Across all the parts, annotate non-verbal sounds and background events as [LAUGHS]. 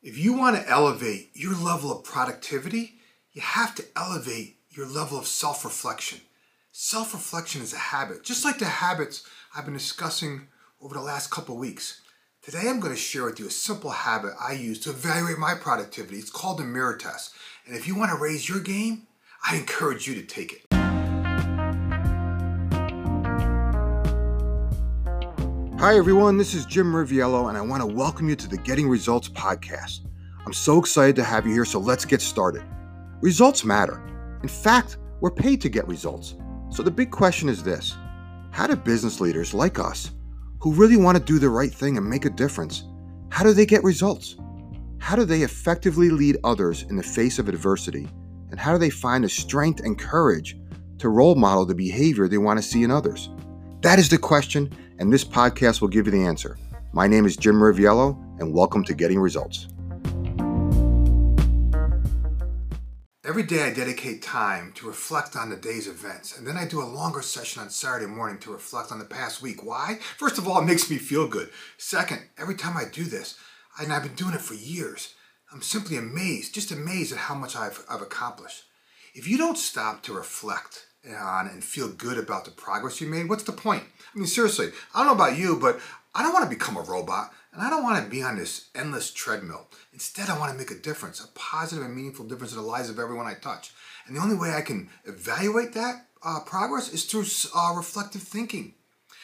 If you want to elevate your level of productivity, you have to elevate your level of self reflection. Self reflection is a habit, just like the habits I've been discussing over the last couple weeks. Today, I'm going to share with you a simple habit I use to evaluate my productivity. It's called the mirror test. And if you want to raise your game, I encourage you to take it. Hi, everyone. This is Jim Riviello, and I want to welcome you to the Getting Results podcast. I'm so excited to have you here, so let's get started. Results matter. In fact, we're paid to get results. So the big question is this How do business leaders like us, who really want to do the right thing and make a difference, how do they get results? How do they effectively lead others in the face of adversity? And how do they find the strength and courage to role model the behavior they want to see in others? That is the question, and this podcast will give you the answer. My name is Jim Riviello, and welcome to Getting Results. Every day I dedicate time to reflect on the day's events, and then I do a longer session on Saturday morning to reflect on the past week. Why? First of all, it makes me feel good. Second, every time I do this, and I've been doing it for years, I'm simply amazed, just amazed at how much I've, I've accomplished. If you don't stop to reflect on and feel good about the progress you made, what's the point? I mean, seriously, I don't know about you, but I don't want to become a robot and I don't want to be on this endless treadmill. Instead, I want to make a difference, a positive and meaningful difference in the lives of everyone I touch. And the only way I can evaluate that uh, progress is through uh, reflective thinking.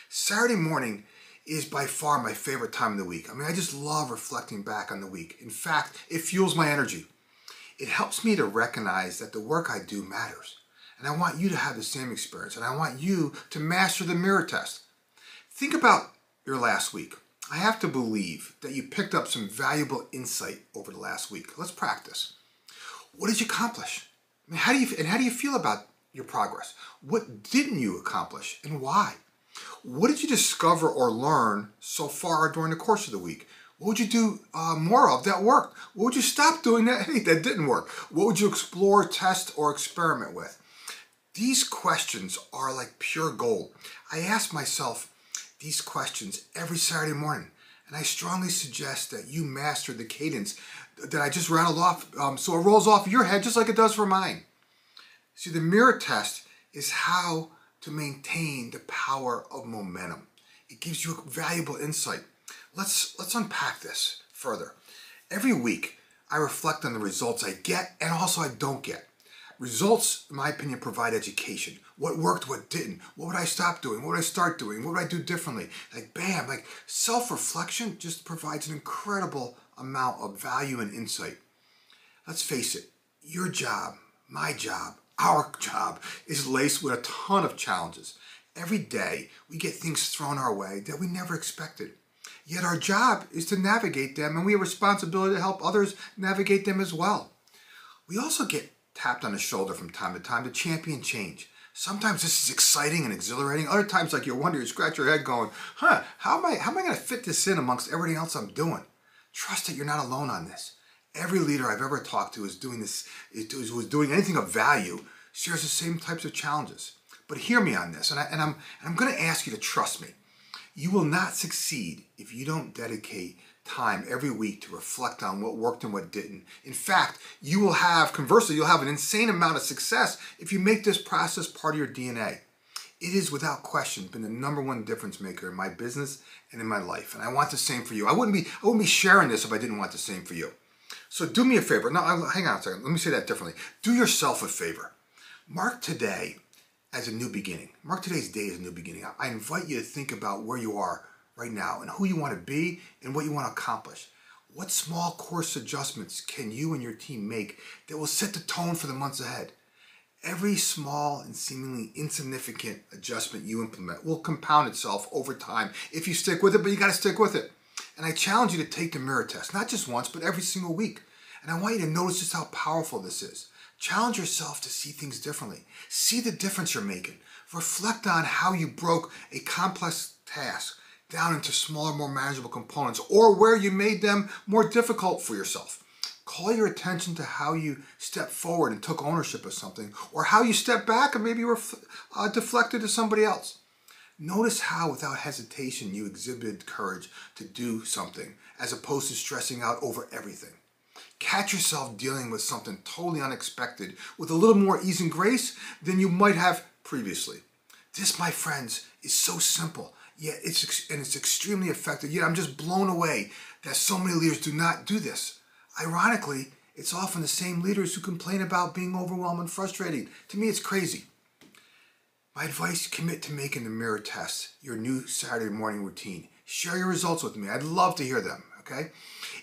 Saturday morning is by far my favorite time of the week. I mean, I just love reflecting back on the week. In fact, it fuels my energy. It helps me to recognize that the work I do matters. And I want you to have the same experience. And I want you to master the mirror test. Think about your last week. I have to believe that you picked up some valuable insight over the last week. Let's practice. What did you accomplish? I mean, how do you and how do you feel about your progress? What didn't you accomplish and why? What did you discover or learn so far during the course of the week? What would you do uh, more of that worked? What would you stop doing that [LAUGHS] that didn't work? What would you explore, test, or experiment with? These questions are like pure gold. I ask myself these questions every Saturday morning, and I strongly suggest that you master the cadence that I just rattled off um, so it rolls off your head just like it does for mine. See, the mirror test is how to maintain the power of momentum. It gives you valuable insight. Let's let's unpack this further. Every week, I reflect on the results I get and also I don't get. Results, in my opinion, provide education. What worked, what didn't. What would I stop doing? What would I start doing? What would I do differently? Like, bam, like self reflection just provides an incredible amount of value and insight. Let's face it, your job, my job, our job is laced with a ton of challenges. Every day, we get things thrown our way that we never expected. Yet our job is to navigate them, and we have responsibility to help others navigate them as well. We also get tapped on the shoulder from time to time to champion change. Sometimes this is exciting and exhilarating. Other times, like you wonder, you scratch your head going, huh, how am I, how am I going to fit this in amongst everything else I'm doing? Trust that you're not alone on this. Every leader I've ever talked to is doing this, is, was doing anything of value, shares the same types of challenges. But hear me on this, and, I, and I'm, and I'm going to ask you to trust me. You will not succeed if you don't dedicate time every week to reflect on what worked and what didn't. In fact, you will have, conversely, you'll have an insane amount of success if you make this process part of your DNA. It is without question been the number one difference maker in my business and in my life. And I want the same for you. I wouldn't be I wouldn't be sharing this if I didn't want the same for you. So do me a favor. No, hang on a second. Let me say that differently. Do yourself a favor. Mark today as a new beginning. Mark today's day as a new beginning. I invite you to think about where you are right now and who you want to be and what you want to accomplish. What small course adjustments can you and your team make that will set the tone for the months ahead? Every small and seemingly insignificant adjustment you implement will compound itself over time if you stick with it, but you got to stick with it. And I challenge you to take the mirror test, not just once, but every single week. And I want you to notice just how powerful this is. Challenge yourself to see things differently. See the difference you're making. Reflect on how you broke a complex task down into smaller, more manageable components, or where you made them more difficult for yourself. Call your attention to how you stepped forward and took ownership of something, or how you stepped back and maybe were uh, deflected to somebody else. Notice how, without hesitation, you exhibited courage to do something as opposed to stressing out over everything. catch yourself dealing with something totally unexpected with a little more ease and grace than you might have previously. This, my friends, is so simple. Yet it's and it's extremely effective. Yet I'm just blown away that so many leaders do not do this. Ironically, it's often the same leaders who complain about being overwhelmed and frustrated. To me, it's crazy. My advice commit to making the mirror test your new Saturday morning routine. Share your results with me. I'd love to hear them, okay?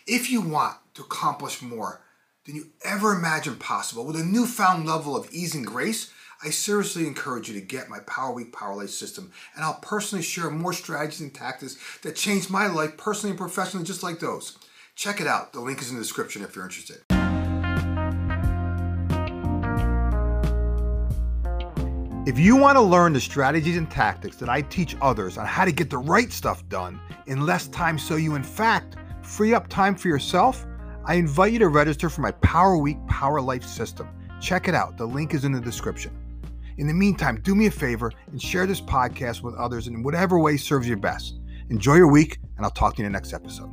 If you want to accomplish more than you ever imagined possible with a newfound level of ease and grace, I seriously encourage you to get my Power Week Power Life system, and I'll personally share more strategies and tactics that changed my life personally and professionally, just like those. Check it out. The link is in the description if you're interested. If you want to learn the strategies and tactics that I teach others on how to get the right stuff done in less time so you, in fact, free up time for yourself, I invite you to register for my Power Week Power Life system. Check it out. The link is in the description. In the meantime, do me a favor and share this podcast with others in whatever way serves you best. Enjoy your week, and I'll talk to you in the next episode.